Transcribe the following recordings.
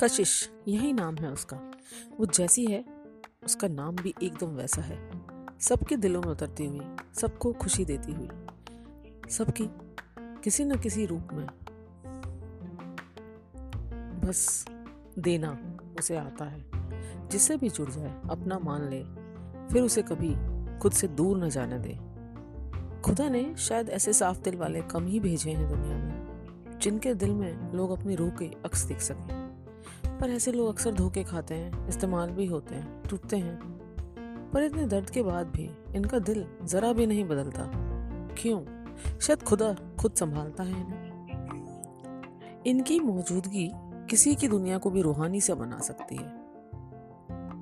कशिश, यही नाम है उसका। वो जैसी है, उसका नाम भी एकदम वैसा है। सबके दिलों में उतरती हुई, सबको खुशी देती हुई, सबकी किसी न किसी रूप में। बस देना उसे आता है। जिससे भी जुड़ जाए, अपना मान ले, फिर उसे कभी खुद से दूर न जाने दे। खुदा ने शायद ऐसे साफ़ दिल वाले कम ही भेजे हैं दुनिया में, जिनके दिल में लोग अपनी रूह के अक्स देख सकें। पर ऐसे लोग अक्सर धोखे खाते हैं, इस्तेमाल भी होते हैं, टूटते हैं। पर इतने दर्द के बाद भी इनका दिल जरा भी नहीं बदलता। क्यों? शायद खुदा खुद संभालता है इन्हें इनकी मौजूदगी किसी की दुनिया को भी रूहानी से बना सकती है।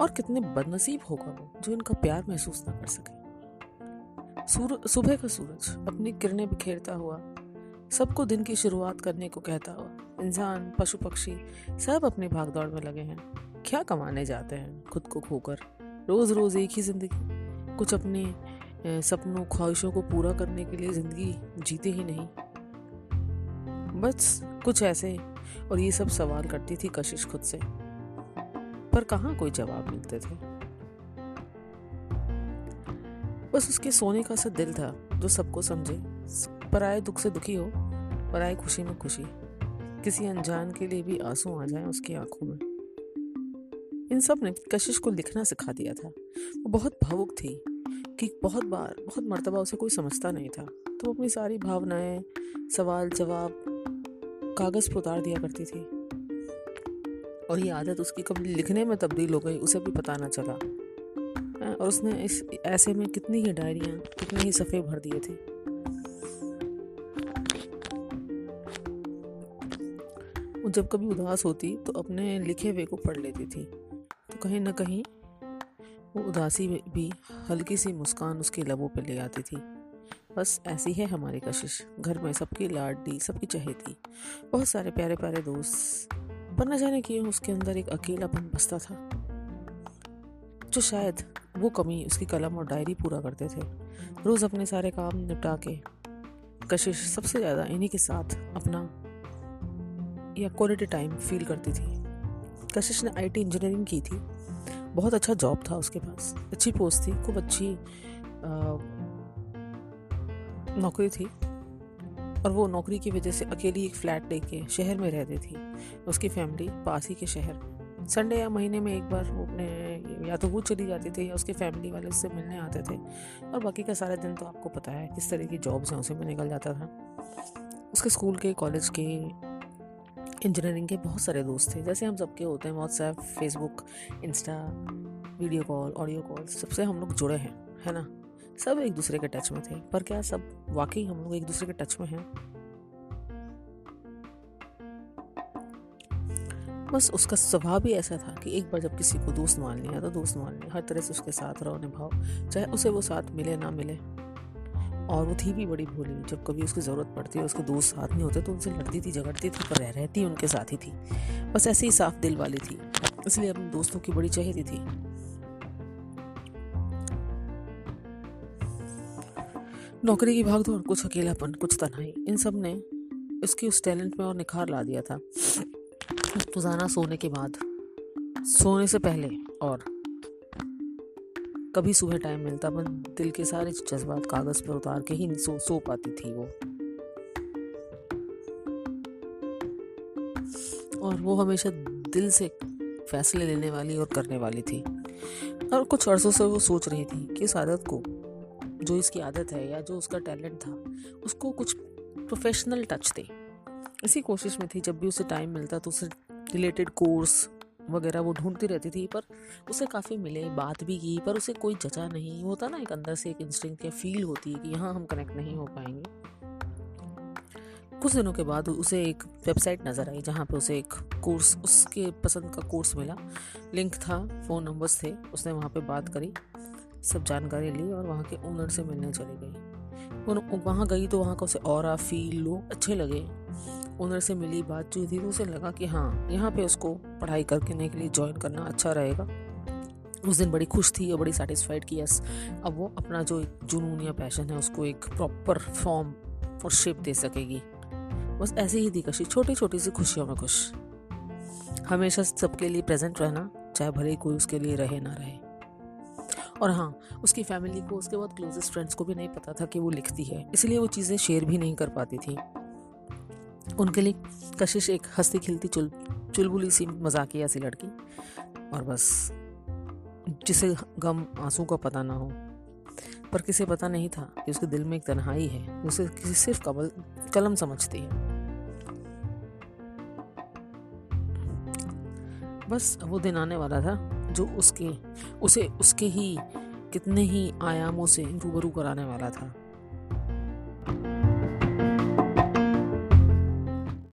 और कितने बदनसीब होगा वो जो इनका प्यार महसूस ना कर सके। सुबह का सूरज अपनी किरणें बिखेरता हुआ सबको दिन की शुरुआत करने को कहता हुआ इंसान, पशु पक्षी सब अपनी भागदौड़ में लगे हैं। क्या कमाने जाते हैं खुद को खोकर? रोज रोज एक ही ज़िंदगी। कुछ अपने सपनों, ख्वाहिशों को पूरा करने के लिए ज़िंदगी जीते ही नहीं। बस कुछ ऐसे और ये सब सवाल करती थी कशिश खुद से। पर कहाँ कोई जवाब मिलते थे? बस उसके सोने का सा दिल था जो सबको समझे। पराए दुख से दुखी हो। पराए खुशी में खुशी। किसी अनजान के लिए भी आँसू आ जाए उसकी आँखों में। इन सबने कशिश को लिखना सिखा दिया था। वो बहुत भावुक थी कि बहुत बार, बहुत मर्तबा उसे कोई समझता नहीं था। तो अपनी सारी भावनाएँ, सवाल जवाब, कागज़ पर उतार दिया करती थी। और ये आदत उसकी कभी लिखने में तब्दील हो गई, उसे भी पता ना चला। और उसने इस ऐसे में कितनी ही डायरियाँ, कितने ही सफ़े भर दिए थे। जब कभी उदास होती तो अपने लिखे हुए को पढ़ लेती थी। तो कहीं ना कहीं, वो उदासी भी हल्की सी मुस्कान उसके लबों पर ले आती थी। बस ऐसी है हमारी कशिश। घर में सबकी लाडली, सबकी चहेती, बहुत सारे प्यारे प्यारे दोस्त। पर न जाने क्यों उसके अंदर एक अकेलापन बसता था। जो शायद वो कमी उसकी कलम और डायरी पूरा करते थे। रोज़ अपने सारे काम निपटा के कशिश सबसे ज़्यादा इन्हीं के साथ अपना या क्वालिटी टाइम फील करती थी। कशिश ने आईटी इंजीनियरिंग की थी। बहुत अच्छा जॉब था उसके पास। अच्छी पोस्ट थी, खूब अच्छी नौकरी थी। और वो नौकरी की वजह से अकेली एक फ्लैट लेके शहर में रहती थी। उसकी फैमिली पास ही के शहर। संडे या महीने में एक बार वो अपने, या तो वो चली जाती थी या उसके फैमिली वाले उससे मिलने आते थे। और बाकी का सारा दिन तो आपको पता है किस तरह की जॉब्स हैं, उसे में निकल जाता था। उसके स्कूल के कॉलेज के इंजीनियरिंग के बहुत सारे दोस्त थे। जैसे हम सबके होते हैं WhatsApp Facebook Insta video call audio call सबसे हम लोग जुड़े हैं, है ना? सब एक दूसरे के टच में थे। पर क्या सब वाकई हम लोग एक दूसरे के टच में हैं? बस उसका स्वभाव भी ऐसा था कि एक बार जब किसी को दोस्त मान लिया तो दोस्त मान लिया हर तरह से उसके साथ रहो, निभाओ। चाहे उसे वो साथ मिले, ना मिले। और वो थी भी बड़ी भोली। जब कभी उसकी ज़रूरत पड़ती है उसके दोस्त साथ नहीं होते तो उनसे लड़ती थी, झगड़ती थी, पर रह रहती उनके साथ ही थी। बस ऐसे ही साफ़ दिल वाली थी। इसलिए अपने दोस्तों की बड़ी चहेती थी। नौकरी की भाग दौड़, कुछ अकेलापन, कुछ तनाई इन सबने उसकी उस टैलेंट में और निखार ला दिया था। रोज़ाना सोने के बाद। सोने से पहले और कभी सुबह टाइम मिलता पर दिल के सारे जज्बात कागज़ पर उतार के ही सो सो पाती थी वो। और वो हमेशा दिल से फैसले लेने वाली और करने वाली थी। और कुछ अरसों से वो सोच रही थी कि इस आदत को, जो इसकी आदत है या जो उसका टैलेंट था, उसको कुछ प्रोफेशनल टच दे। इसी कोशिश में थी, जब भी उसे टाइम मिलता तो उसे रिलेटेड कोर्स वगैरह वो ढूंढती रहती थी, पर उसे काफ़ी मिले, बात भी की, पर उसे कोई जचा नहीं। होता ना एक अंदर से एक इंस्टिंग की फील होती है कि यहाँ हम कनेक्ट नहीं हो पाएँगे। कुछ दिनों के बाद उसे एक वेबसाइट नज़र आई, जहाँ पे उसे एक कोर्स उसके पसंद का कोर्स मिला। लिंक था फ़ोन नंबर्स थे, उसने वहाँ पे बात करी, सब जानकारी ली और वहाँ के ओनर से मिलने चली गई वहाँ गई तो वहाँ का उसे और फील लोग अच्छे लगे। ओनर से मिली बात जो थी उसे लगा कि हाँ यहाँ पे उसको पढ़ाई करने के लिए ज्वाइन करना अच्छा रहेगा। उस दिन बड़ी खुश थी और बड़ी सेटिस्फाइड कि यस अब वो अपना जो एक जुनून या पैशन है, उसको एक प्रॉपर फॉर्म और शेप दे सकेगी। बस ऐसे ही थी कशी छोटी छोटी सी खुशियों में खुश। हमेशा सबके लिए प्रेजेंट रहना, चाहे भले कोई उसके लिए रहे ना रहे। और हाँ उसकी फैमिली को, उसके बहुत क्लोजेस्ट फ्रेंड्स को भी नहीं पता था कि वो लिखती है, इसलिए वो चीज़ें शेयर भी नहीं कर पाती थी। उनके लिए कशिश एक हंसती खिलती चुल, चुलबुली सी मजाकिया सी लड़की। और बस, जिसे गम आँसू का पता ना हो। पर किसे पता नहीं था कि उसके दिल में एक तन्हाई है, उसे किसी सिर्फ़ कमल, कलम समझती है। बस वो दिन आने वाला था, जो उसके, उसे, उसके ही कितने ही आयामों से रूबरू कराने वाला था।